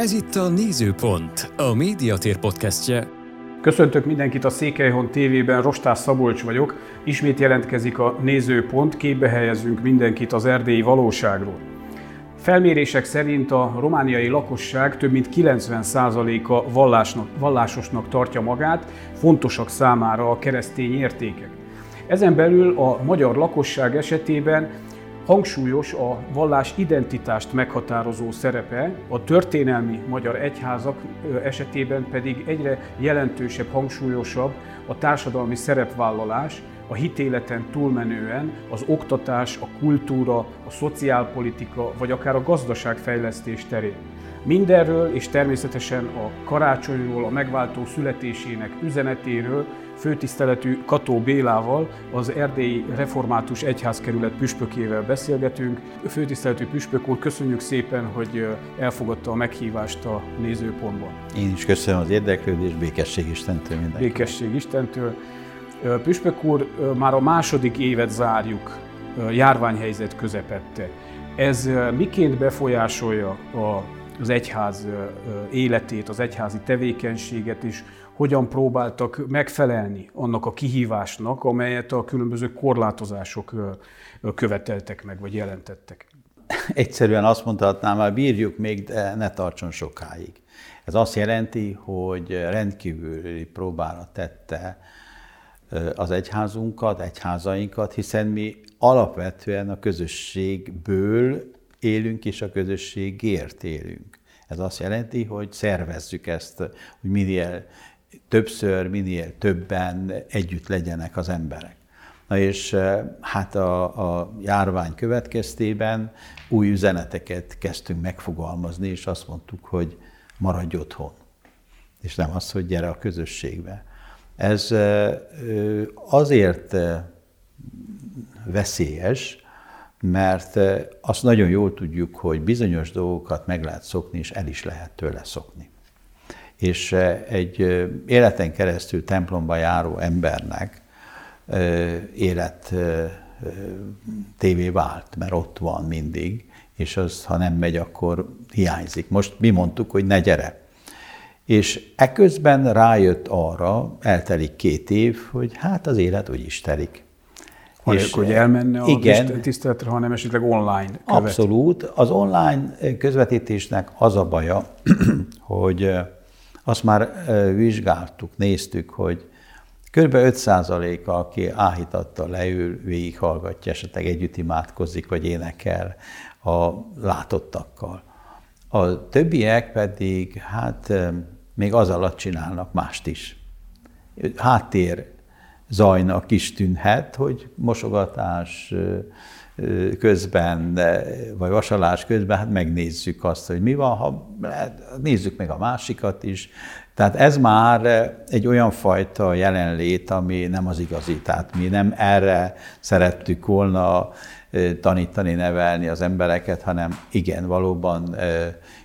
Ez itt a Nézőpont, a Médiatér podcastje. Köszöntök mindenkit a Székelyhon TV-ben, Rostás Szabolcs vagyok. Ismét jelentkezik a Nézőpont, képbe helyezünk mindenkit az erdélyi valóságról. Felmérések szerint a romániai lakosság több mint 90%-a vallásosnak tartja magát, fontosak számára a keresztény értékek. Ezen belül a magyar lakosság esetében Hangsúlyos a vallás identitást meghatározó szerepe, a történelmi magyar egyházak esetében pedig egyre jelentősebb, hangsúlyosabb a társadalmi szerepvállalás, a hitéleten túlmenően az oktatás, a kultúra, a szociálpolitika vagy akár a gazdaságfejlesztés terén. Mindenről és természetesen a karácsonyról, a megváltó születésének üzenetéről főtiszteletű Kató Bélával, az Erdélyi Református Egyházkerület püspökével beszélgetünk. Főtiszteletű püspök úr, köszönjük szépen, hogy elfogadta a meghívást a nézőpontban. Én is köszönöm az érdeklődést, békesség Istentől mindenki. Békesség Istentől. Püspök úr, már a második évet zárjuk járványhelyzet közepette. Ez miként befolyásolja a az egyház életét, az egyházi tevékenységet is, hogyan próbáltak megfelelni annak a kihívásnak, amelyet a különböző korlátozások követeltek meg, vagy jelentettek. Egyszerűen azt mondhatnám, hogy bírjuk még, de ne tartson sokáig. Ez azt jelenti, hogy rendkívüli próbára tette az egyházunkat, egyházainkat, hiszen mi alapvetően a közösségből élünk, és a közösségért élünk. Ez azt jelenti, hogy szervezzük ezt, hogy minél többször, minél többen együtt legyenek az emberek. Na és eh, hát a, a járvány következtében új üzeneteket kezdtünk megfogalmazni, és azt mondtuk, hogy maradj otthon. És nem az, hogy gyere a közösségbe. Ez eh, azért eh, veszélyes, mert azt nagyon jól tudjuk, hogy bizonyos dolgokat meg lehet szokni, és el is lehet tőle szokni. És egy életen keresztül templomba járó embernek élet tévé vált, mert ott van mindig, és az, ha nem megy, akkor hiányzik. Most mi mondtuk, hogy ne gyere. És eközben rájött arra, eltelik két év, hogy hát az élet úgy is telik. És hogy elmenne a igen, tiszteletre, hanem esetleg online követ. Abszolút. Az online közvetítésnek az a baja, hogy azt már vizsgáltuk, néztük, hogy kb. 5%-a, aki áhítattal leül, végighallgatja, esetleg együtt imádkozik, vagy énekel a látottakkal. A többiek pedig, hát még az alatt csinálnak mást is. Háttér zajnak is tűnhet, hogy mosogatás közben, vagy vasalás közben, hát megnézzük azt, hogy mi van, ha nézzük meg a másikat is. Tehát ez már egy olyan fajta jelenlét, ami nem az igazi. Tehát mi nem erre szerettük volna tanítani, nevelni az embereket, hanem igen, valóban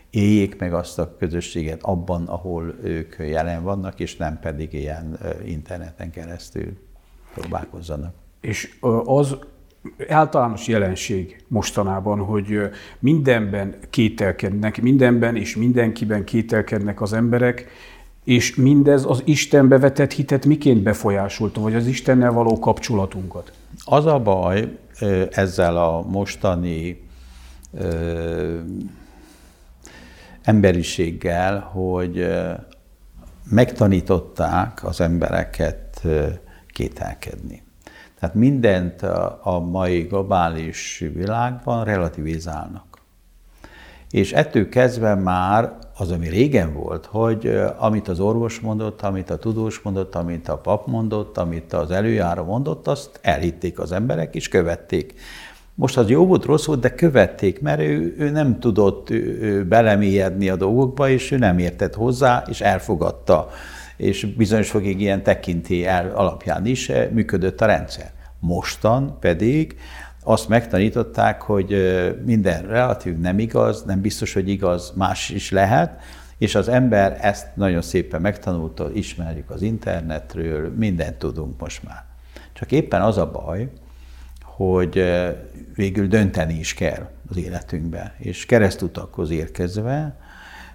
éljék meg azt a közösséget abban, ahol ők jelen vannak, és nem pedig ilyen interneten keresztül próbálkozzanak. És az általános jelenség mostanában, hogy mindenben kételkednek, mindenben és mindenkiben kételkednek az emberek, és mindez az Istenbe vetett hitet miként befolyásolta, vagy az Istennel való kapcsolatunkat? Az a baj ezzel a mostani ö, emberiséggel, hogy megtanították az embereket kételkedni. Tehát mindent a mai globális világban relativizálnak. És ettől kezdve már az, ami régen volt, hogy amit az orvos mondott, amit a tudós mondott, amit a pap mondott, amit az előjáró mondott, azt elhitték az emberek, és követték. Most az jó volt, rossz volt, de követték, mert ő, ő nem tudott belemélyedni a dolgokba, és ő nem értett hozzá, és elfogadta. És bizonyos fokig ilyen tekintély alapján is működött a rendszer. Mostan pedig azt megtanították, hogy minden relatív nem igaz, nem biztos, hogy igaz, más is lehet, és az ember ezt nagyon szépen megtanulta, ismerjük az internetről, mindent tudunk most már. Csak éppen az a baj, hogy végül dönteni is kell az életünkbe, és keresztutakhoz érkezve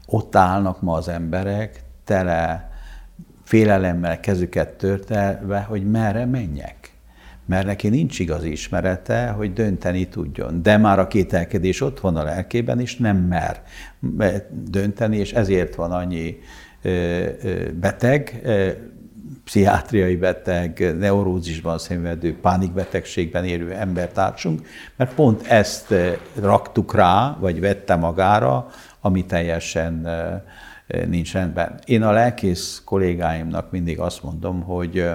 ott állnak ma az emberek, tele félelemmel kezüket törtelve, hogy merre menjek. Mert neki nincs igazi ismerete, hogy dönteni tudjon. De már a kételkedés ott van a lelkében, és nem mer dönteni, és ezért van annyi beteg, pszichiátriai beteg, neurózisban szenvedő, pánikbetegségben élő embertársunk, mert pont ezt raktuk rá, vagy vette magára, ami teljesen nincs rendben. Én a lelkész kollégáimnak mindig azt mondom, hogy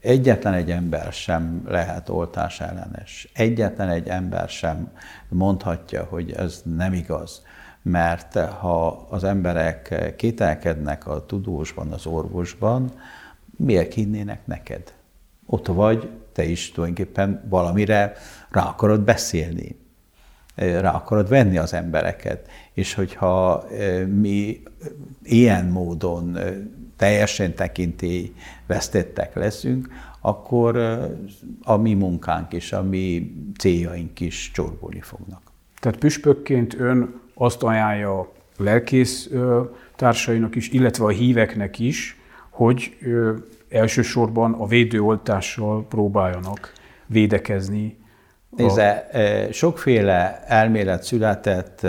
egyetlen egy ember sem lehet oltás ellenes. Egyetlen egy ember sem mondhatja, hogy ez nem igaz. Mert ha az emberek kételkednek a tudósban, az orvosban, miért hinnének neked? Ott vagy, te is tulajdonképpen valamire rá akarod beszélni, rá akarod venni az embereket. És hogyha mi ilyen módon teljesen tekintély vesztettek leszünk, akkor a mi munkánk és a mi céljaink is csorbolni fognak. Tehát püspökként ön azt ajánlja a lelkész társainak is, illetve a híveknek is, hogy elsősorban a védőoltással próbáljanak védekezni. Nézze, sokféle elmélet született,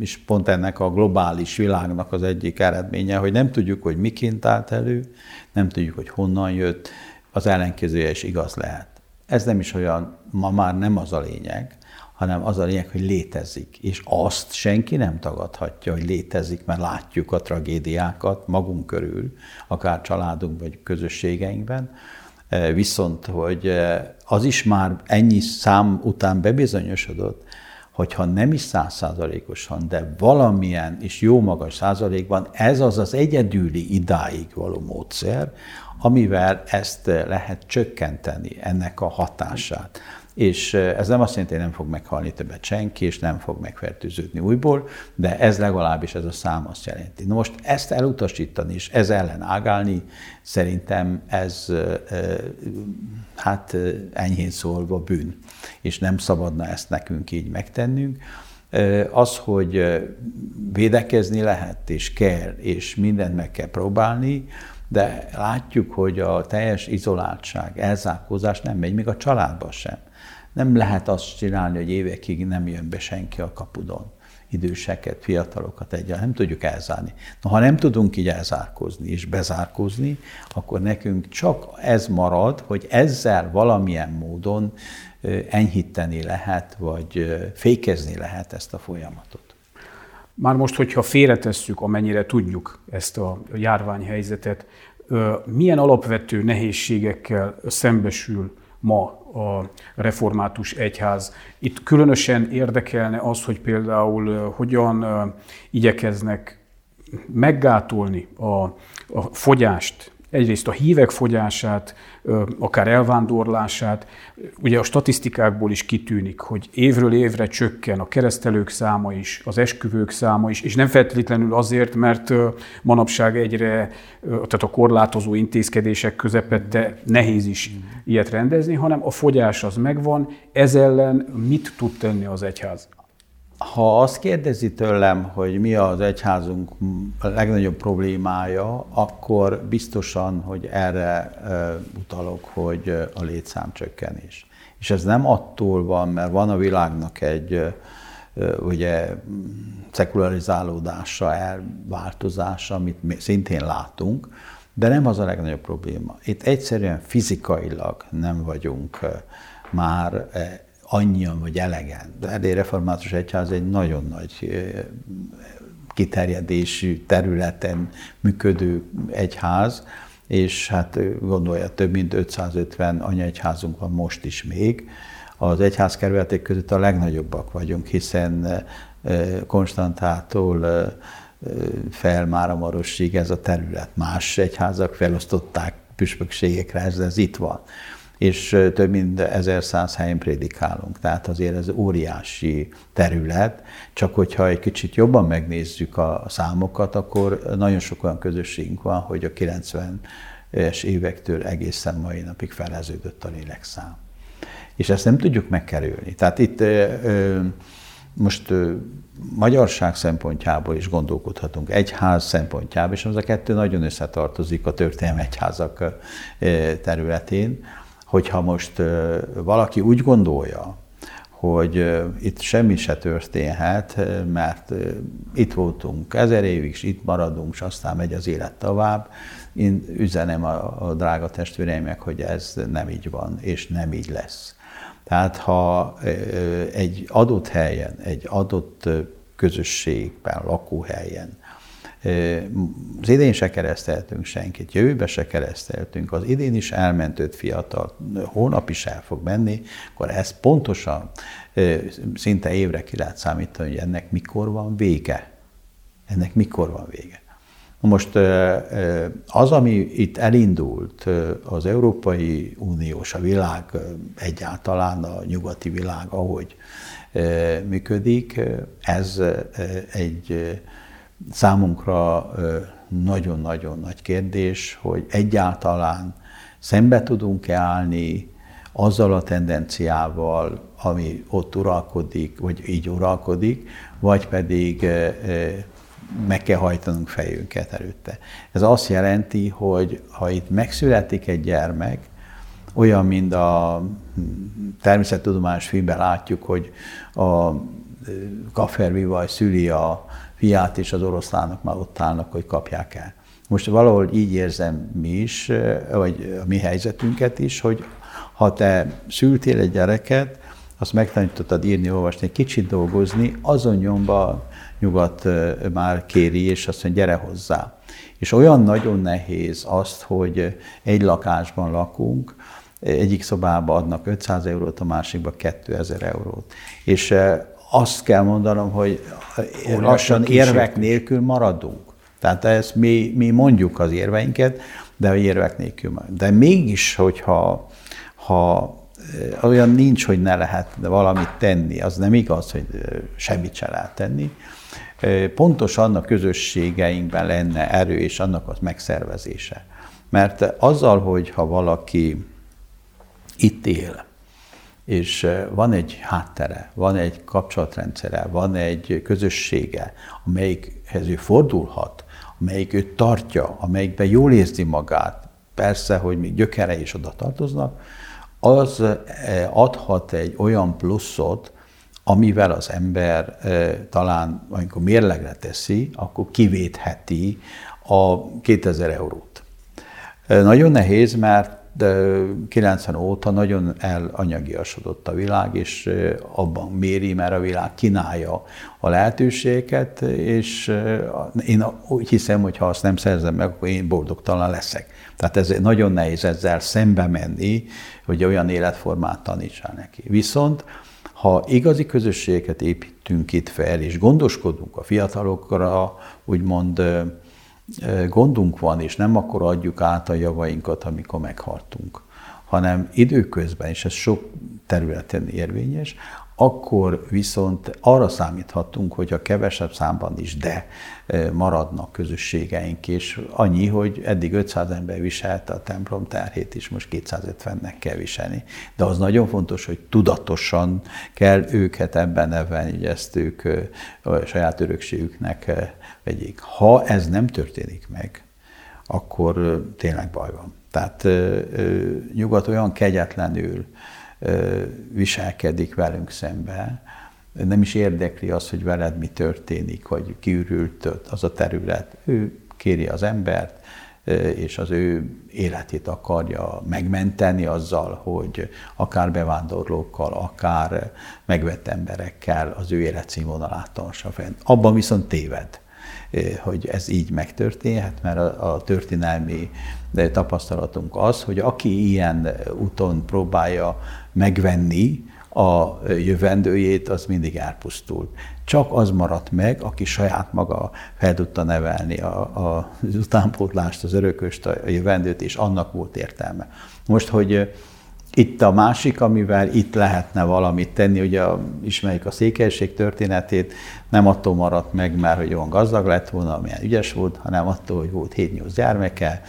és pont ennek a globális világnak az egyik eredménye, hogy nem tudjuk, hogy miként állt elő, nem tudjuk, hogy honnan jött, az ellenkezője is igaz lehet. Ez nem is olyan, ma már nem az a lényeg, hanem az a lényeg, hogy létezik. És azt senki nem tagadhatja, hogy létezik, mert látjuk a tragédiákat magunk körül, akár családunk vagy közösségeinkben. E, viszont, hogy e, az is már ennyi szám után bebizonyosodott, hogyha nem is százszázalékosan, de valamilyen is jó magas százalékban, ez az az egyedüli idáig való módszer, amivel ezt lehet csökkenteni, ennek a hatását. És ez nem azt jelenti, hogy nem fog meghalni többet senki, és nem fog megfertőződni újból, de ez legalábbis ez a szám azt jelenti. Na most ezt elutasítani és ez ellen ágálni, szerintem ez hát enyhén szólva bűn, és nem szabadna ezt nekünk így megtennünk. Az, hogy védekezni lehet, és kell, és mindent meg kell próbálni, de látjuk, hogy a teljes izoláltság, elzárkózás nem megy, még a családba sem. Nem lehet azt csinálni, hogy évekig nem jön be senki a kapudon. Időseket, fiatalokat egyáltalán nem tudjuk elzárni. Na, ha nem tudunk így elzárkózni és bezárkózni, akkor nekünk csak ez marad, hogy ezzel valamilyen módon enyhíteni lehet, vagy fékezni lehet ezt a folyamatot. Már most, hogyha félretesszük, amennyire tudjuk ezt a járványhelyzetet, milyen alapvető nehézségekkel szembesül ma a református egyház. Itt különösen érdekelne az, hogy például hogyan igyekeznek meggátolni a, a fogyást egyrészt a hívek fogyását, akár elvándorlását. Ugye a statisztikákból is kitűnik, hogy évről évre csökken a keresztelők száma is, az esküvők száma is, és nem feltétlenül azért, mert manapság egyre, tehát a korlátozó intézkedések közepette nehéz is ilyet rendezni, hanem a fogyás az megvan, ez ellen mit tud tenni az egyház? Ha azt kérdezi tőlem, hogy mi az egyházunk legnagyobb problémája, akkor biztosan, hogy erre utalok, hogy a létszámcsökkenés. És ez nem attól van, mert van a világnak egy ugye szekularizálódása, elváltozása, amit szintén látunk, de nem az a legnagyobb probléma. Itt egyszerűen fizikailag nem vagyunk már annyian vagy elegen. De Erdély Református Egyház egy nagyon nagy kiterjedésű területen működő egyház, és hát gondolja, több mint 550 anyaegyházunk van most is még. Az egyházkerületek között a legnagyobbak vagyunk, hiszen Konstantától fel Máramarosig ez a terület. Más egyházak felosztották püspökségekre, ez, ez itt van és több mint 1100 helyen prédikálunk. Tehát azért ez óriási terület, csak hogyha egy kicsit jobban megnézzük a számokat, akkor nagyon sok olyan közösségünk van, hogy a 90-es évektől egészen mai napig feleződött a lélekszám. És ezt nem tudjuk megkerülni. Tehát itt most magyarság szempontjából is gondolkodhatunk, egyház szempontjából, és az a kettő nagyon összetartozik a történelmi egyházak területén, hogyha most valaki úgy gondolja, hogy itt semmi se történhet, mert itt voltunk ezer évig, és itt maradunk, és aztán megy az élet tovább. Én üzenem a, a drága testvéreimnek, hogy ez nem így van, és nem így lesz. Tehát ha egy adott helyen, egy adott közösségben, lakóhelyen az idén se kereszteltünk senkit, jövőbe se kereszteltünk, az idén is elment öt fiatal, holnap is el fog menni, akkor ez pontosan szinte évre ki lehet számítani, hogy ennek mikor van vége. Ennek mikor van vége. Most az, ami itt elindult, az Európai Uniós, a világ egyáltalán, a nyugati világ, ahogy működik, ez egy számunkra nagyon-nagyon nagy kérdés, hogy egyáltalán szembe tudunk-e állni azzal a tendenciával, ami ott uralkodik, vagy így uralkodik, vagy pedig meg kell hajtanunk fejünket előtte. Ez azt jelenti, hogy ha itt megszületik egy gyermek, olyan, mint a természettudományos filmben látjuk, hogy a Kaffervivaj szüli a fiát, és az oroszlánok már ott állnak, hogy kapják el. Most valahol így érzem mi is, vagy a mi helyzetünket is, hogy ha te szültél egy gyereket, azt megtanítottad írni, olvasni, kicsit dolgozni, azon nyomba nyugat már kéri, és azt mondja, gyere hozzá. És olyan nagyon nehéz azt, hogy egy lakásban lakunk, egyik szobába adnak 500 eurót, a másikba 2000 eurót. És azt kell mondanom, hogy lassan érvek nélkül maradunk. Tehát ezt mi, mi mondjuk az érveinket, de érvek nélkül. De mégis, hogyha ha olyan nincs, hogy ne lehet valamit tenni, az nem igaz, hogy semmit se lehet tenni. Pontos annak közösségeinkben lenne erő, és annak az megszervezése. Mert azzal, hogy ha valaki itt él, és van egy háttere, van egy kapcsolatrendszere, van egy közössége, amelyikhez ő fordulhat, amelyik őt tartja, amelyikben jól érzi magát, persze, hogy még gyökere is oda tartoznak, az adhat egy olyan pluszot, amivel az ember talán, amikor mérlegre teszi, akkor kivétheti a 2000 eurót. Nagyon nehéz, mert de 90 óta nagyon elanyagiasodott a világ, és abban méri, mert a világ kínálja a lehetőségeket, és én úgy hiszem, hogy ha azt nem szerzem meg, akkor én boldogtalan leszek. Tehát ez nagyon nehéz ezzel szembe menni, hogy olyan életformát tanítsál neki. Viszont ha igazi közösségeket építünk itt fel, és gondoskodunk a fiatalokra, úgymond gondunk van, és nem akkor adjuk át a javainkat, amikor meghaltunk, hanem időközben, és ez sok területen érvényes, akkor viszont arra számíthatunk, hogy a kevesebb számban is, de maradnak közösségeink, és annyi, hogy eddig 500 ember viselte a templom terhét is, most 250-nek kell viselni. De az nagyon fontos, hogy tudatosan kell őket ebben nevelni, hogy ezt ők a saját örökségüknek vegyék. Ha ez nem történik meg, akkor tényleg baj van. Tehát nyugat olyan kegyetlenül viselkedik velünk szembe, nem is érdekli az, hogy veled mi történik, hogy kiürült az a terület. Ő kéri az embert, és az ő életét akarja megmenteni azzal, hogy akár bevándorlókkal, akár megvett emberekkel az ő életszínvonalát tartsa fenn. Abban viszont téved hogy ez így megtörténhet, mert a, történelmi tapasztalatunk az, hogy aki ilyen úton próbálja megvenni a jövendőjét, az mindig elpusztul. Csak az maradt meg, aki saját maga fel tudta nevelni a, a, az utánpótlást, az örököst, a jövendőt, és annak volt értelme. Most, hogy itt a másik, amivel itt lehetne valamit tenni, ugye ismerjük a székelység történetét, nem attól maradt meg, mert hogy olyan gazdag lett volna, amilyen ügyes volt, hanem attól, hogy volt 7-8 gyermeke,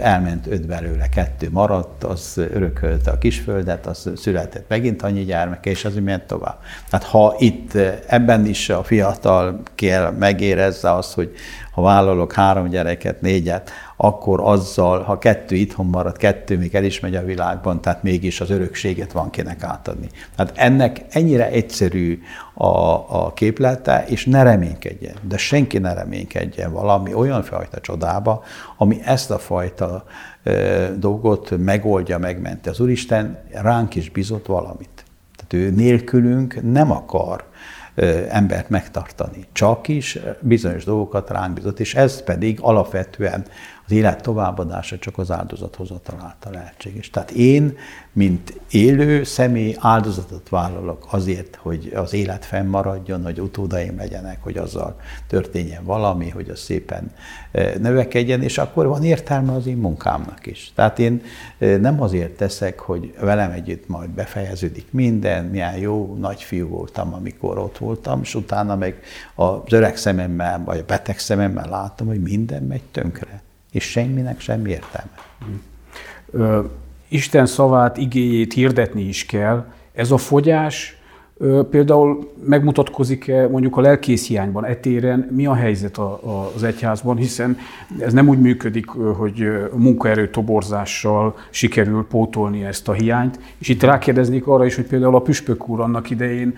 elment öt belőle, kettő maradt, az örökölte a kisföldet, az született megint annyi gyermeke, és az ment tovább. Tehát ha itt ebben is a fiatal kell megérezze azt, hogy ha vállalok három gyereket, négyet, akkor azzal, ha kettő itthon marad, kettő még el is megy a világban, tehát mégis az örökséget van kinek átadni. Tehát ennek ennyire egyszerű a, a képlete, és ne reménykedjen, de senki ne reménykedjen valami olyan fajta csodába, ami ezt a fajta e, dolgot megoldja, megmenti. Az Úristen ránk is bizott valamit. Tehát ő nélkülünk nem akar embert megtartani. Csak is bizonyos dolgokat ránk bizott, és ez pedig alapvetően élet továbbadása csak az áldozathozatal által lehetséges. Tehát én, mint élő személy áldozatot vállalok azért, hogy az élet fennmaradjon, hogy utódaim legyenek, hogy azzal történjen valami, hogy az szépen e, növekedjen, és akkor van értelme az én munkámnak is. Tehát én e, nem azért teszek, hogy velem együtt majd befejeződik minden, milyen jó nagyfiú voltam, amikor ott voltam, és utána meg az öreg szememmel, vagy a beteg szememmel látom, hogy minden megy tönkre és semminek semmi értelme. Ö, Isten szavát, igéjét hirdetni is kell. Ez a fogyás ö, például megmutatkozik-e mondjuk a lelkész hiányban, etéren mi a helyzet a, a, az egyházban, hiszen ez nem úgy működik, hogy munkaerő toborzással sikerül pótolni ezt a hiányt. És itt rákérdeznék arra is, hogy például a Püspök úr annak idején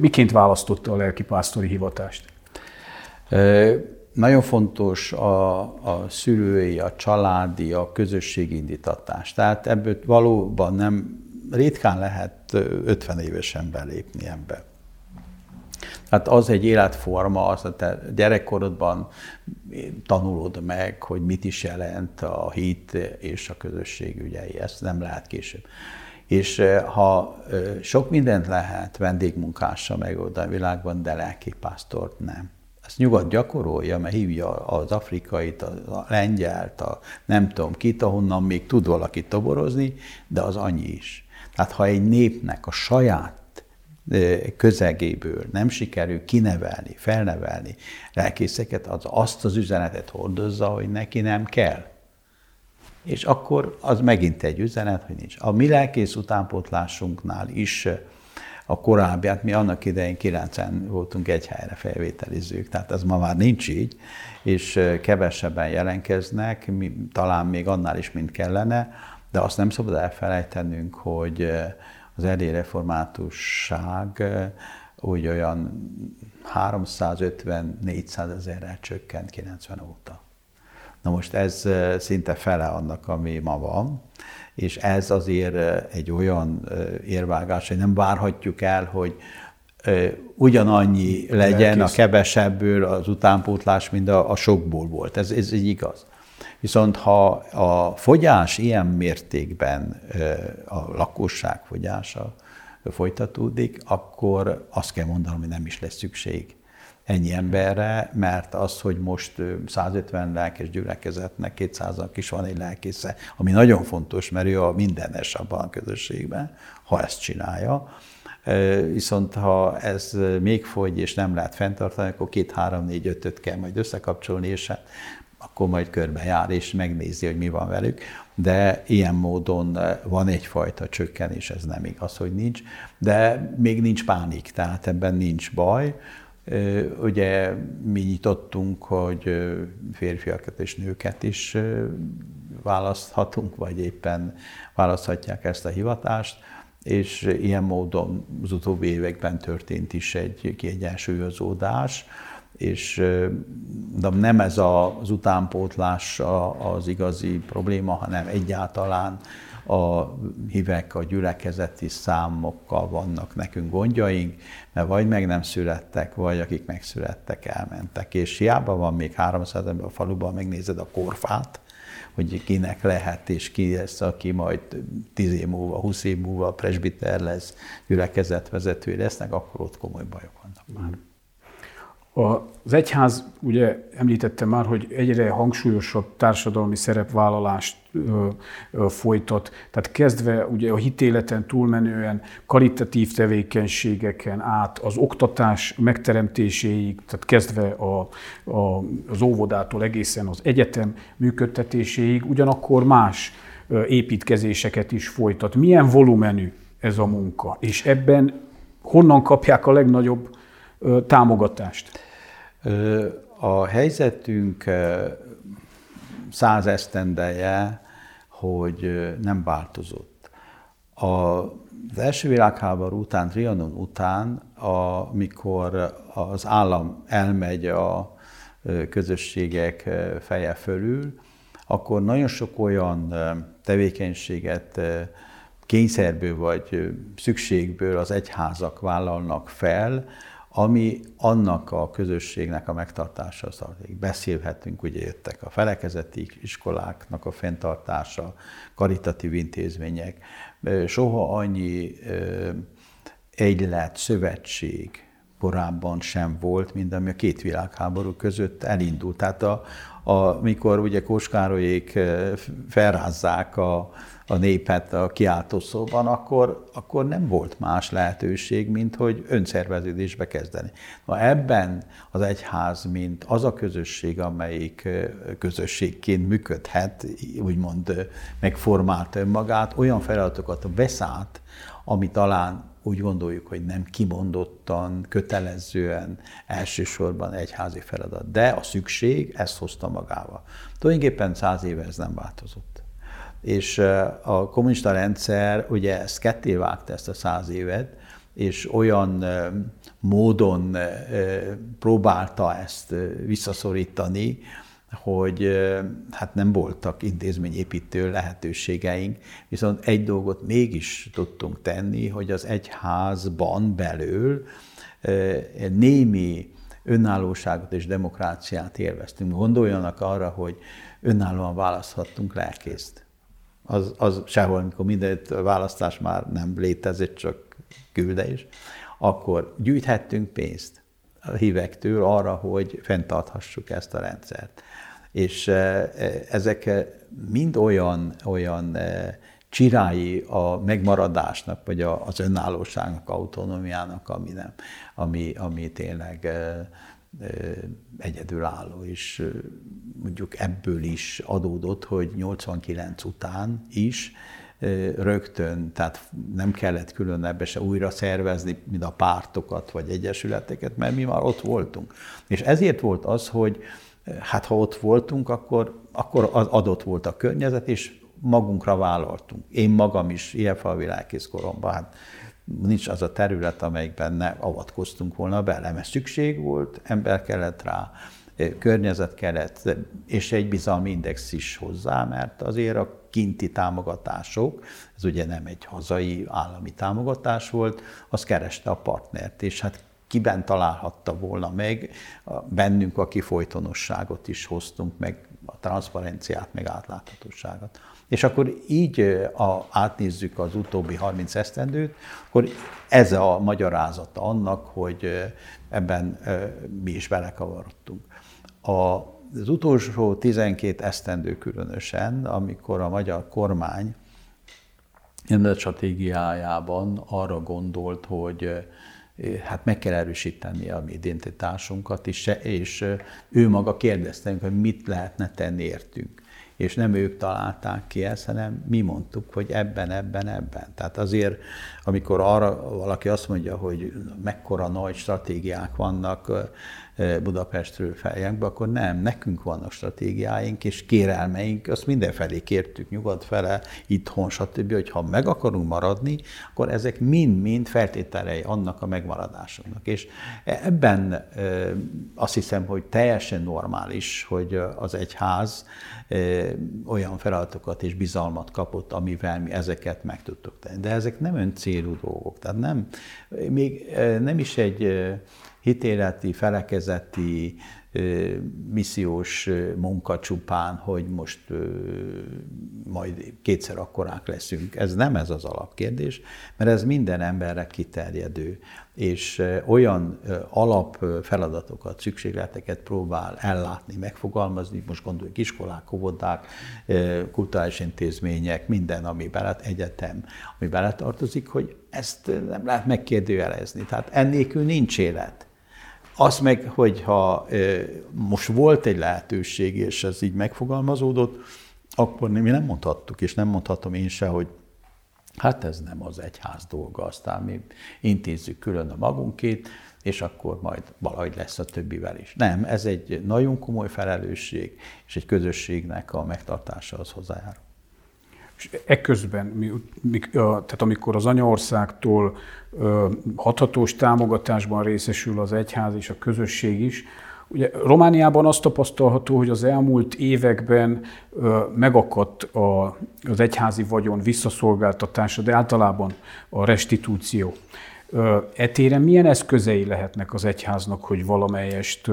miként választotta a lelkipásztori hivatást? Nagyon fontos a, a szülői, a családi, a közösségi indítatás. Tehát ebből valóban nem ritkán lehet 50 évesen belépni ebbe. Hát az egy életforma, az a te gyerekkorodban tanulod meg, hogy mit is jelent a hit és a közösség ügyei. Ezt nem lehet később. És ha sok mindent lehet vendégmunkással megoldani a világban, de lelkipásztort nem ezt nyugat gyakorolja, mert hívja az afrikait, a lengyelt, a nem tudom kit, ahonnan még tud valaki toborozni, de az annyi is. Tehát ha egy népnek a saját közegéből nem sikerül kinevelni, felnevelni lelkészeket, az azt az üzenetet hordozza, hogy neki nem kell. És akkor az megint egy üzenet, hogy nincs. A mi lelkész utánpótlásunknál is a korábbi, hát mi annak idején 9 voltunk egy helyre felvételizők, tehát ez ma már nincs így, és kevesebben jelentkeznek, mi, talán még annál is, mint kellene, de azt nem szabad elfelejtenünk, hogy az erdélyi úgy olyan 350-400 ezerrel csökkent 90 óta. Na most ez szinte fele annak, ami ma van, és ez azért egy olyan érvágás, hogy nem várhatjuk el, hogy ugyanannyi legyen a kevesebből az utánpótlás, mint a, a sokból volt. Ez, ez így igaz. Viszont ha a fogyás ilyen mértékben, a lakosság fogyása folytatódik, akkor azt kell mondanom, hogy nem is lesz szükség ennyi emberre, mert az, hogy most 150 lelkes gyülekezetnek 200 is van egy lelkésze, ami nagyon fontos, mert ő a mindenes abban a közösségben, ha ezt csinálja. Viszont ha ez még fogy, és nem lehet fenntartani, akkor két, három, négy, ötöt kell majd összekapcsolni, és hát akkor majd körbejár, és megnézi, hogy mi van velük. De ilyen módon van egyfajta csökkenés, ez nem igaz, hogy nincs. De még nincs pánik, tehát ebben nincs baj. Ugye mi nyitottunk, hogy férfiakat és nőket is választhatunk, vagy éppen választhatják ezt a hivatást, és ilyen módon az utóbbi években történt is egy kiegyensúlyozódás, és de nem ez az utánpótlás az igazi probléma, hanem egyáltalán a hívek, a gyülekezeti számokkal vannak nekünk gondjaink, mert vagy meg nem születtek, vagy akik megszülettek, elmentek. És hiába van még 300 ember a faluban, megnézed a korfát, hogy kinek lehet, és ki lesz, aki majd 10 év múlva, 20 év múlva presbiter lesz, gyülekezetvezető lesznek, akkor ott komoly bajok vannak már. Az egyház, ugye említettem már, hogy egyre hangsúlyosabb társadalmi szerepvállalást ö, ö, folytat, tehát kezdve ugye a hitéleten túlmenően karitatív tevékenységeken át az oktatás megteremtéséig, tehát kezdve a, a, az óvodától egészen az egyetem működtetéséig, ugyanakkor más építkezéseket is folytat. Milyen volumenű ez a munka, és ebben honnan kapják a legnagyobb támogatást? A helyzetünk száz esztendeje, hogy nem változott. Az első világháború után, Trianon után, amikor az állam elmegy a közösségek feje fölül, akkor nagyon sok olyan tevékenységet kényszerből vagy szükségből az egyházak vállalnak fel, ami annak a közösségnek a megtartása tartozik. Beszélhetünk, ugye jöttek a felekezeti iskoláknak a fenntartása, karitatív intézmények. Soha annyi egylet, szövetség korábban sem volt, mint ami a két világháború között elindult. Tehát a, a, mikor ugye Kóskárolyék felrázzák a, a népet a kiáltószóban, akkor, akkor nem volt más lehetőség, mint hogy önszerveződésbe kezdeni. Na ebben az egyház, mint az a közösség, amelyik közösségként működhet, úgymond megformált önmagát, olyan feladatokat vesz át, ami talán úgy gondoljuk, hogy nem kimondottan, kötelezően elsősorban egyházi feladat. De a szükség ezt hozta magával. Tulajdonképpen száz éve ez nem változott. És a kommunista rendszer ugye ezt ketté vágta ezt a száz évet, és olyan módon próbálta ezt visszaszorítani, hogy hát nem voltak intézményépítő lehetőségeink, viszont egy dolgot mégis tudtunk tenni, hogy az egyházban belül némi önállóságot és demokráciát élveztünk. Gondoljanak arra, hogy önállóan választhattunk lelkészt. Az, az sehol, amikor minden választás már nem létezik, csak küldés, akkor gyűjthettünk pénzt a hívektől arra, hogy fenntarthassuk ezt a rendszert. És ezek mind olyan, olyan csirái a megmaradásnak, vagy az önállóságnak, autonómiának, ami, nem, ami, ami tényleg egyedülálló, és mondjuk ebből is adódott, hogy 89 után is rögtön, tehát nem kellett külön se újra szervezni, mint a pártokat vagy egyesületeket, mert mi már ott voltunk. És ezért volt az, hogy hát ha ott voltunk, akkor, akkor adott volt a környezet, és magunkra vállaltunk. Én magam is ilyen falvilágkész koromban, hát nincs az a terület, amelyikben ne avatkoztunk volna bele, mert szükség volt, ember kellett rá, környezet kellett, és egy bizalmi index is hozzá, mert azért a kinti támogatások, ez ugye nem egy hazai állami támogatás volt, az kereste a partnert, és hát kiben találhatta volna meg, bennünk a kifolytonosságot is hoztunk, meg a transzparenciát, meg átláthatóságot. És akkor így a, átnézzük az utóbbi 30 esztendőt, akkor ez a magyarázata annak, hogy ebben mi is belekavarodtunk. A, az utolsó 12 esztendő különösen, amikor a magyar kormány stratégiájában arra gondolt, hogy hát meg kell erősíteni a mi identitásunkat, és, és ő maga kérdezte, hogy mit lehetne tenni értünk. És nem ők találták ki ezt, hanem mi mondtuk, hogy ebben, ebben, ebben. Tehát azért, amikor arra valaki azt mondja, hogy mekkora nagy stratégiák vannak, Budapestről feljekbe, akkor nem, nekünk vannak stratégiáink és kérelmeink, azt mindenfelé kértük, nyugat fele, itthon, stb., hogy ha meg akarunk maradni, akkor ezek mind-mind feltételei annak a megmaradásunknak. És ebben azt hiszem, hogy teljesen normális, hogy az egyház olyan feladatokat és bizalmat kapott, amivel mi ezeket meg tudtuk tenni. De ezek nem ön célú dolgok. Tehát nem, még nem is egy hitéleti, felekezeti, missziós munka csupán, hogy most majd kétszer akkorák leszünk. Ez nem ez az alapkérdés, mert ez minden emberre kiterjedő, és olyan alap feladatokat, szükségleteket próbál ellátni, megfogalmazni, most gondoljuk iskolák, óvodák, kulturális intézmények, minden, ami bele, egyetem, ami beletartozik, hogy ezt nem lehet megkérdőjelezni. Tehát ennélkül nincs élet. Az meg, hogyha most volt egy lehetőség, és ez így megfogalmazódott, akkor mi nem mondhattuk, és nem mondhatom én se, hogy hát ez nem az egyház dolga, aztán mi intézzük külön a magunkét, és akkor majd valahogy lesz a többivel is. Nem, ez egy nagyon komoly felelősség, és egy közösségnek a megtartása az hozzájárul. És ekközben, mi, mi, tehát amikor az anyaországtól hathatós támogatásban részesül az egyház és a közösség is, Ugye Romániában azt tapasztalható, hogy az elmúlt években megakadt a, az egyházi vagyon visszaszolgáltatása, de általában a restitúció. Etéren milyen eszközei lehetnek az egyháznak, hogy valamelyest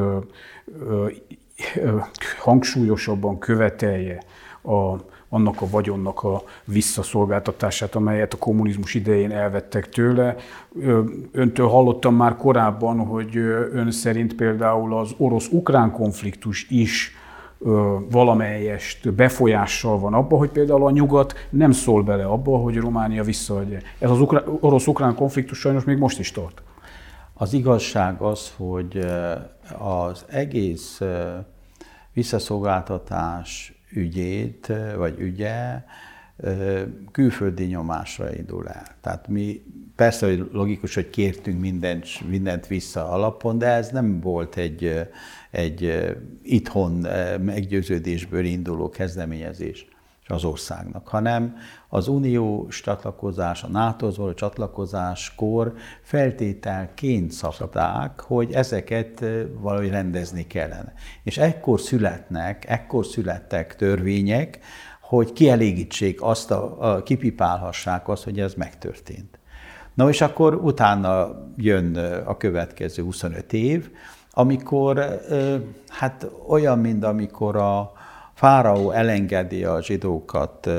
hangsúlyosabban követelje a, annak a vagyonnak a visszaszolgáltatását, amelyet a kommunizmus idején elvettek tőle. Öntől hallottam már korábban, hogy ön szerint például az orosz-ukrán konfliktus is valamelyest befolyással van abba, hogy például a nyugat nem szól bele abba, hogy Románia visszaadja. Ez az orosz-ukrán konfliktus sajnos még most is tart. Az igazság az, hogy az egész visszaszolgáltatás ügyét, vagy ügye külföldi nyomásra indul el. Tehát mi persze, hogy logikus, hogy kértünk mindent, mindent vissza alapon, de ez nem volt egy, egy itthon meggyőződésből induló kezdeményezés az országnak, hanem az uniós csatlakozás, a NATO-hoz való csatlakozáskor feltételként szabták, hogy ezeket valahogy rendezni kellene. És ekkor születnek, ekkor születtek törvények, hogy kielégítsék azt, a, a, kipipálhassák azt, hogy ez megtörtént. Na és akkor utána jön a következő 25 év, amikor hát olyan, mint amikor a, Fáraó elengedi a zsidókat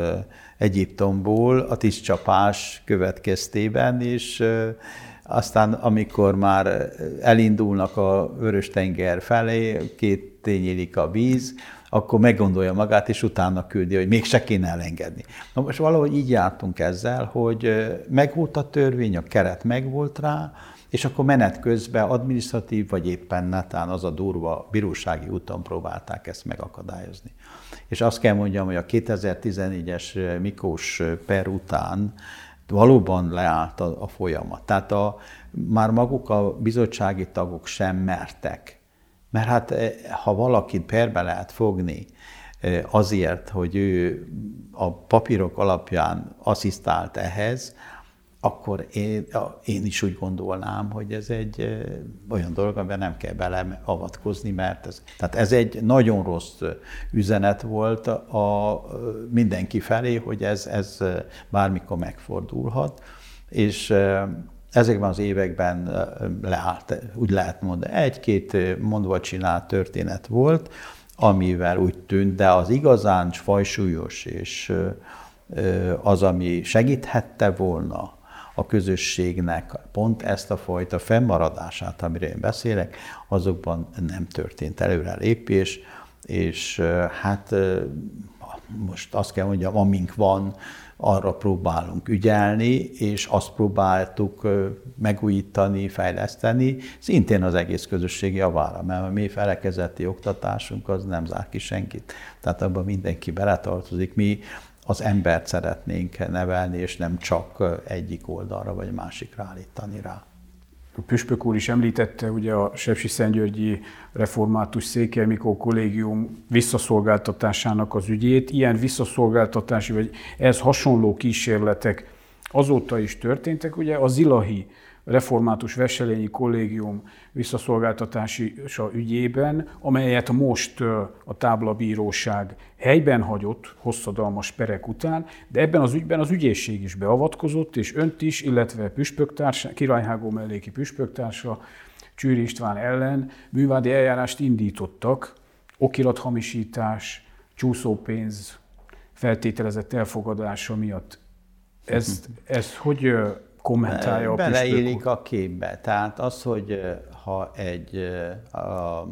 Egyiptomból a tisztcsapás következtében, és aztán amikor már elindulnak a Vörös-tenger felé, két tényélik a víz, akkor meggondolja magát, és utána küldi, hogy még se kéne elengedni. Na most valahogy így jártunk ezzel, hogy megvolt a törvény, a keret megvolt rá, és akkor menet közben adminisztratív, vagy éppen netán az a durva bírósági úton próbálták ezt megakadályozni. És azt kell mondjam, hogy a 2014-es Mikós per után valóban leállt a, a folyamat. Tehát a, már maguk a bizottsági tagok sem mertek. Mert hát eh, ha valakit perbe lehet fogni eh, azért, hogy ő a papírok alapján asszisztált ehhez, akkor én, én is úgy gondolnám, hogy ez egy olyan dolog, amiben nem kell beleavatkozni, mert ez, tehát ez egy nagyon rossz üzenet volt a mindenki felé, hogy ez, ez bármikor megfordulhat, és ezekben az években leállt, úgy lehet mondani, egy-két mondva csinált történet volt, amivel úgy tűnt, de az igazán fajsúlyos és az, ami segíthette volna a közösségnek pont ezt a fajta fennmaradását, amire én beszélek, azokban nem történt előre lépés, és hát most azt kell mondjam, amink van, arra próbálunk ügyelni, és azt próbáltuk megújítani, fejleszteni, szintén az egész közösség javára, mert a mi felekezeti oktatásunk az nem zár ki senkit. Tehát abban mindenki beletartozik. Mi az embert szeretnénk nevelni, és nem csak egyik oldalra vagy másikra állítani rá. A Püspök úr is említette ugye a Sepsi Szentgyörgyi Református Székely Mikó Kollégium visszaszolgáltatásának az ügyét. Ilyen visszaszolgáltatási vagy ez hasonló kísérletek azóta is történtek. Ugye a Zilahi református Veselényi Kollégium visszaszolgáltatási ügyében, amelyet most a táblabíróság helyben hagyott hosszadalmas perek után, de ebben az ügyben az ügyészség is beavatkozott, és önt is, illetve püspöktársa, királyhágó melléki püspöktársa Csőri István ellen művádi eljárást indítottak, okirathamisítás, csúszópénz feltételezett elfogadása miatt. Ez, ez hogy kommentálja a Beleélik a képbe. Tehát az, hogy ha egy a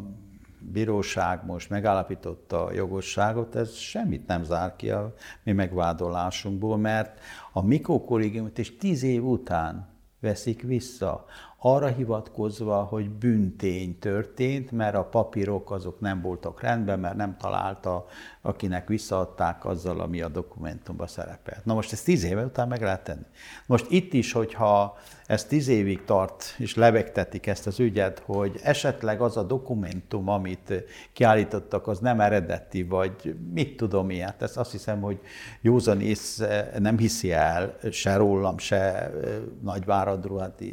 bíróság most megállapította a jogosságot, ez semmit nem zár ki a mi megvádolásunkból, mert a Mikó kollégiumot és tíz év után veszik vissza. Arra hivatkozva, hogy büntény történt, mert a papírok azok nem voltak rendben, mert nem találta, akinek visszaadták azzal, ami a dokumentumban szerepelt. Na most ezt tíz éve után meg lehet tenni. Most itt is, hogyha ez tíz évig tart, és levegtetik ezt az ügyet, hogy esetleg az a dokumentum, amit kiállítottak, az nem eredeti, vagy mit tudom ilyet. Ezt azt hiszem, hogy józan ész nem hiszi el se rólam, se Nagyváradról, hát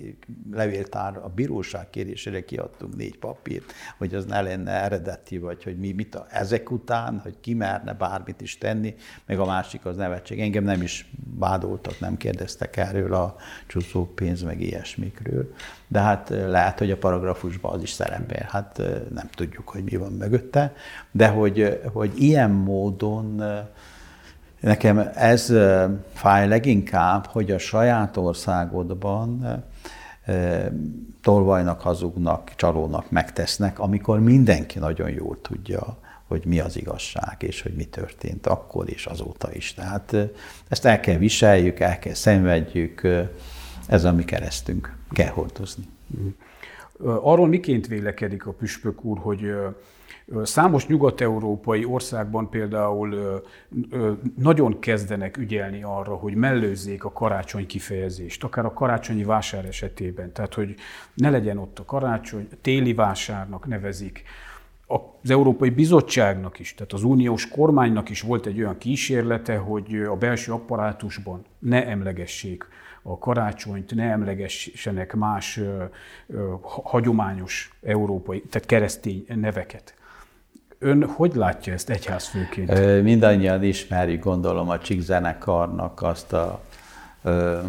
levéltár a bíróság kérésére kiadtunk négy papírt, hogy az ne lenne eredeti, vagy hogy mi mit a, ezek után, hogy ki merne bármit is tenni, meg a másik az nevetség. Engem nem is vádoltak, nem kérdeztek erről a csúszó pénz meg ilyesmikről, de hát lehet, hogy a paragrafusban az is szerepel. Hát nem tudjuk, hogy mi van mögötte, de hogy, hogy ilyen módon nekem ez fáj leginkább, hogy a saját országodban tolvajnak, hazugnak, csalónak megtesznek, amikor mindenki nagyon jól tudja, hogy mi az igazság, és hogy mi történt akkor és azóta is. Tehát ezt el kell viseljük, el kell szenvedjük, ez a mi keresztünk, kell hordozni. Arról miként vélekedik a püspök úr, hogy Számos nyugat-európai országban például nagyon kezdenek ügyelni arra, hogy mellőzzék a karácsony kifejezést, akár a karácsonyi vásár esetében. Tehát, hogy ne legyen ott a karácsony, téli vásárnak nevezik. Az Európai Bizottságnak is, tehát az uniós kormánynak is volt egy olyan kísérlete, hogy a belső apparátusban ne emlegessék a karácsonyt, ne emlegessenek más hagyományos európai, tehát keresztény neveket. Ön hogy látja ezt egyházfőként? Mindannyian ismerjük, gondolom, a Csík zenekarnak azt a ö,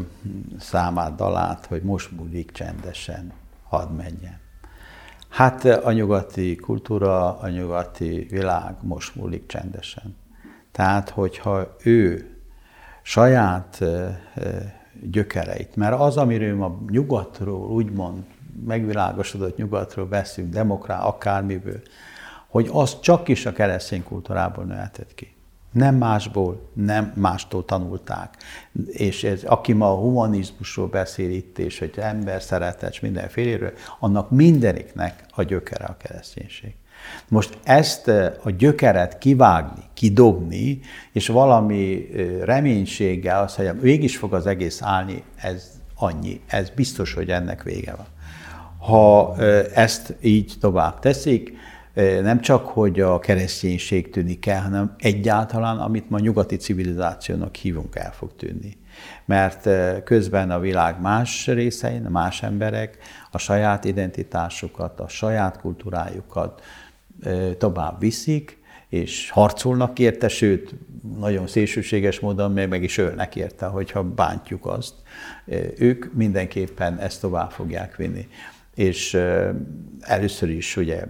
számát, dalát, hogy most múlik csendesen, hadd menjen. Hát a nyugati kultúra, a nyugati világ most múlik csendesen. Tehát, hogyha ő saját gyökereit, mert az, amiről ma nyugatról, úgymond megvilágosodott nyugatról beszélünk, demokrá, akármiből, hogy az csak is a keresztény kultúrából nőhetett ki. Nem másból, nem mástól tanulták. És ez, aki ma a humanizmusról beszél itt, és hogy ember szeretet, és mindenféléről, annak mindeniknek a gyökere a kereszténység. Most ezt eh, a gyökeret kivágni, kidobni, és valami eh, reménységgel azt, hogy végig is fog az egész állni, ez annyi. Ez biztos, hogy ennek vége van. Ha eh, ezt így tovább teszik, nem csak, hogy a kereszténység tűnik el, hanem egyáltalán, amit ma nyugati civilizációnak hívunk, el fog tűnni. Mert közben a világ más részein, más emberek a saját identitásukat, a saját kultúrájukat tovább viszik, és harcolnak érte, sőt, nagyon szélsőséges módon még meg is ölnek érte, hogyha bántjuk azt. Ők mindenképpen ezt tovább fogják vinni. És először is ugye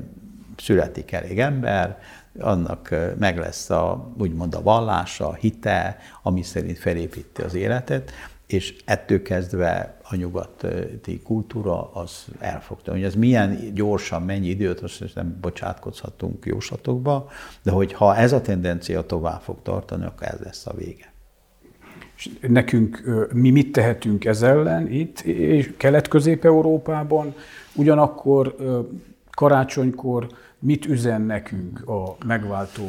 születik elég ember, annak meg lesz a, úgymond a vallása, a hite, ami szerint felépíti az életet, és ettől kezdve a nyugati kultúra az el fog hogy Ez milyen gyorsan, mennyi időt, most nem bocsátkozhatunk jóslatokba, de hogy ha ez a tendencia tovább fog tartani, akkor ez lesz a vége. És nekünk, mi mit tehetünk ez ellen itt, és Kelet-Közép-Európában, ugyanakkor karácsonykor mit üzen nekünk a megváltó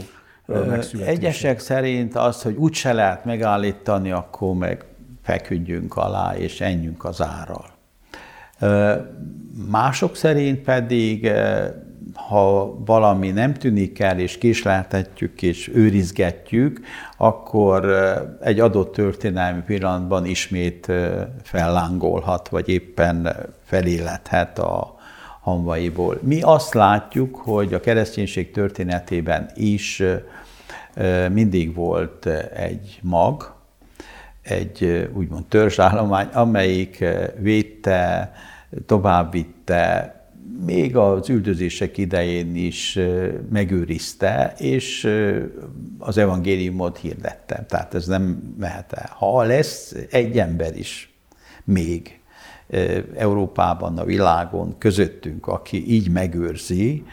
megszületése? Egyesek szerint az, hogy úgyse lehet megállítani, akkor meg feküdjünk alá és enjünk az árral. Mások szerint pedig, ha valami nem tűnik el, és kisleltetjük és őrizgetjük, akkor egy adott történelmi pillanatban ismét fellángolhat, vagy éppen felélethet a, hamvaiból. Mi azt látjuk, hogy a kereszténység történetében is mindig volt egy mag, egy úgymond törzsállomány, amelyik védte, továbbvitte, még az üldözések idején is megőrizte, és az evangéliumot hirdette. Tehát ez nem mehet el. Ha lesz egy ember is még Európában, a világon, közöttünk, aki így megőrzi,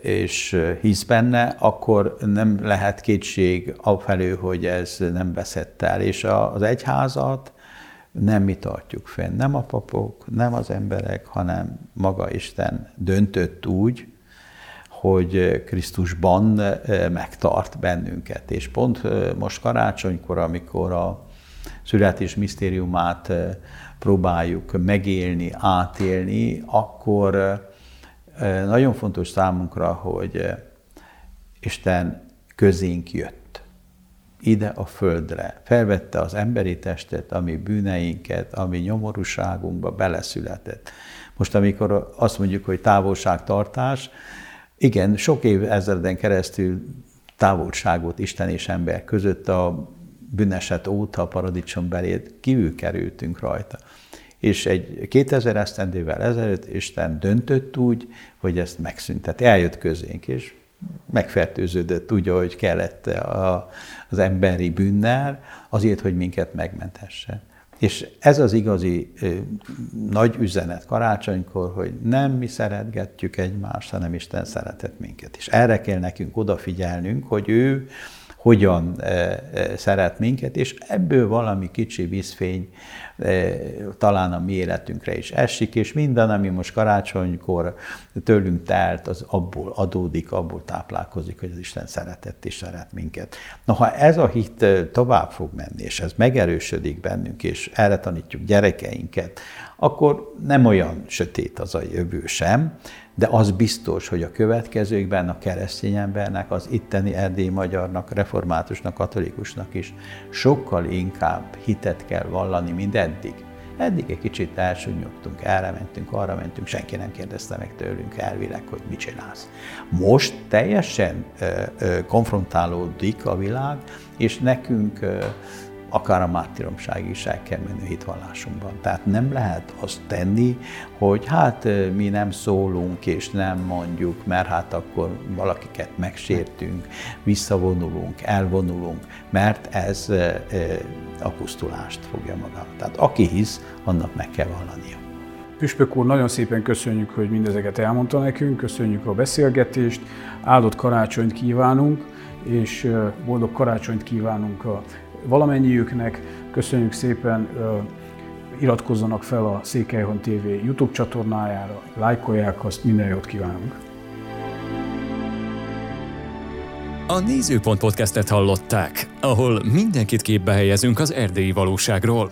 és hisz benne, akkor nem lehet kétség afelő, hogy ez nem veszett el. És az egyházat nem mi tartjuk fenn, nem a papok, nem az emberek, hanem maga Isten döntött úgy, hogy Krisztusban megtart bennünket. És pont most karácsonykor, amikor a születés misztériumát próbáljuk megélni, átélni, akkor nagyon fontos számunkra, hogy Isten közénk jött ide a földre, felvette az emberi testet, ami bűneinket, ami nyomorúságunkba beleszületett. Most, amikor azt mondjuk, hogy távolságtartás, igen, sok év ezreden keresztül távolságot Isten és ember között a bűneset óta a paradicsom belét kívül kerültünk rajta és egy 2000 esztendővel ezelőtt Isten döntött úgy, hogy ezt megszüntet. Eljött közénk, és megfertőződött úgy, ahogy kellett a, az emberi bűnnel, azért, hogy minket megmentesse. És ez az igazi ö, nagy üzenet karácsonykor, hogy nem mi szeretgetjük egymást, hanem Isten szeretett minket. És erre kell nekünk odafigyelnünk, hogy ő hogyan szeret minket, és ebből valami kicsi vízfény talán a mi életünkre is esik, és minden, ami most karácsonykor tőlünk telt, az abból adódik, abból táplálkozik, hogy az Isten szeretett és szeret minket. Na, ha ez a hit tovább fog menni, és ez megerősödik bennünk, és erre tanítjuk gyerekeinket, akkor nem olyan sötét az a jövő sem, de az biztos, hogy a következőkben a keresztény embernek, az itteni erdély magyarnak, reformátusnak, katolikusnak is sokkal inkább hitet kell vallani, mint eddig. Eddig egy kicsit elsúnyogtunk, erre mentünk, arra mentünk, senki nem kérdezte meg tőlünk elvileg, hogy mit csinálsz. Most teljesen ö, ö, konfrontálódik a világ, és nekünk ö, akár a mártíromság is el kell menni a hitvallásunkban. Tehát nem lehet azt tenni, hogy hát mi nem szólunk és nem mondjuk, mert hát akkor valakiket megsértünk, visszavonulunk, elvonulunk, mert ez a pusztulást fogja maga. Tehát aki hisz, annak meg kell vallania. Püspök úr, nagyon szépen köszönjük, hogy mindezeket elmondta nekünk, köszönjük a beszélgetést, áldott karácsonyt kívánunk, és boldog karácsonyt kívánunk a valamennyiüknek. Köszönjük szépen, iratkozzanak fel a Székelyhon TV YouTube csatornájára, lájkolják azt, minden jót kívánunk! A Nézőpont podcastet hallották, ahol mindenkit képbe helyezünk az erdélyi valóságról.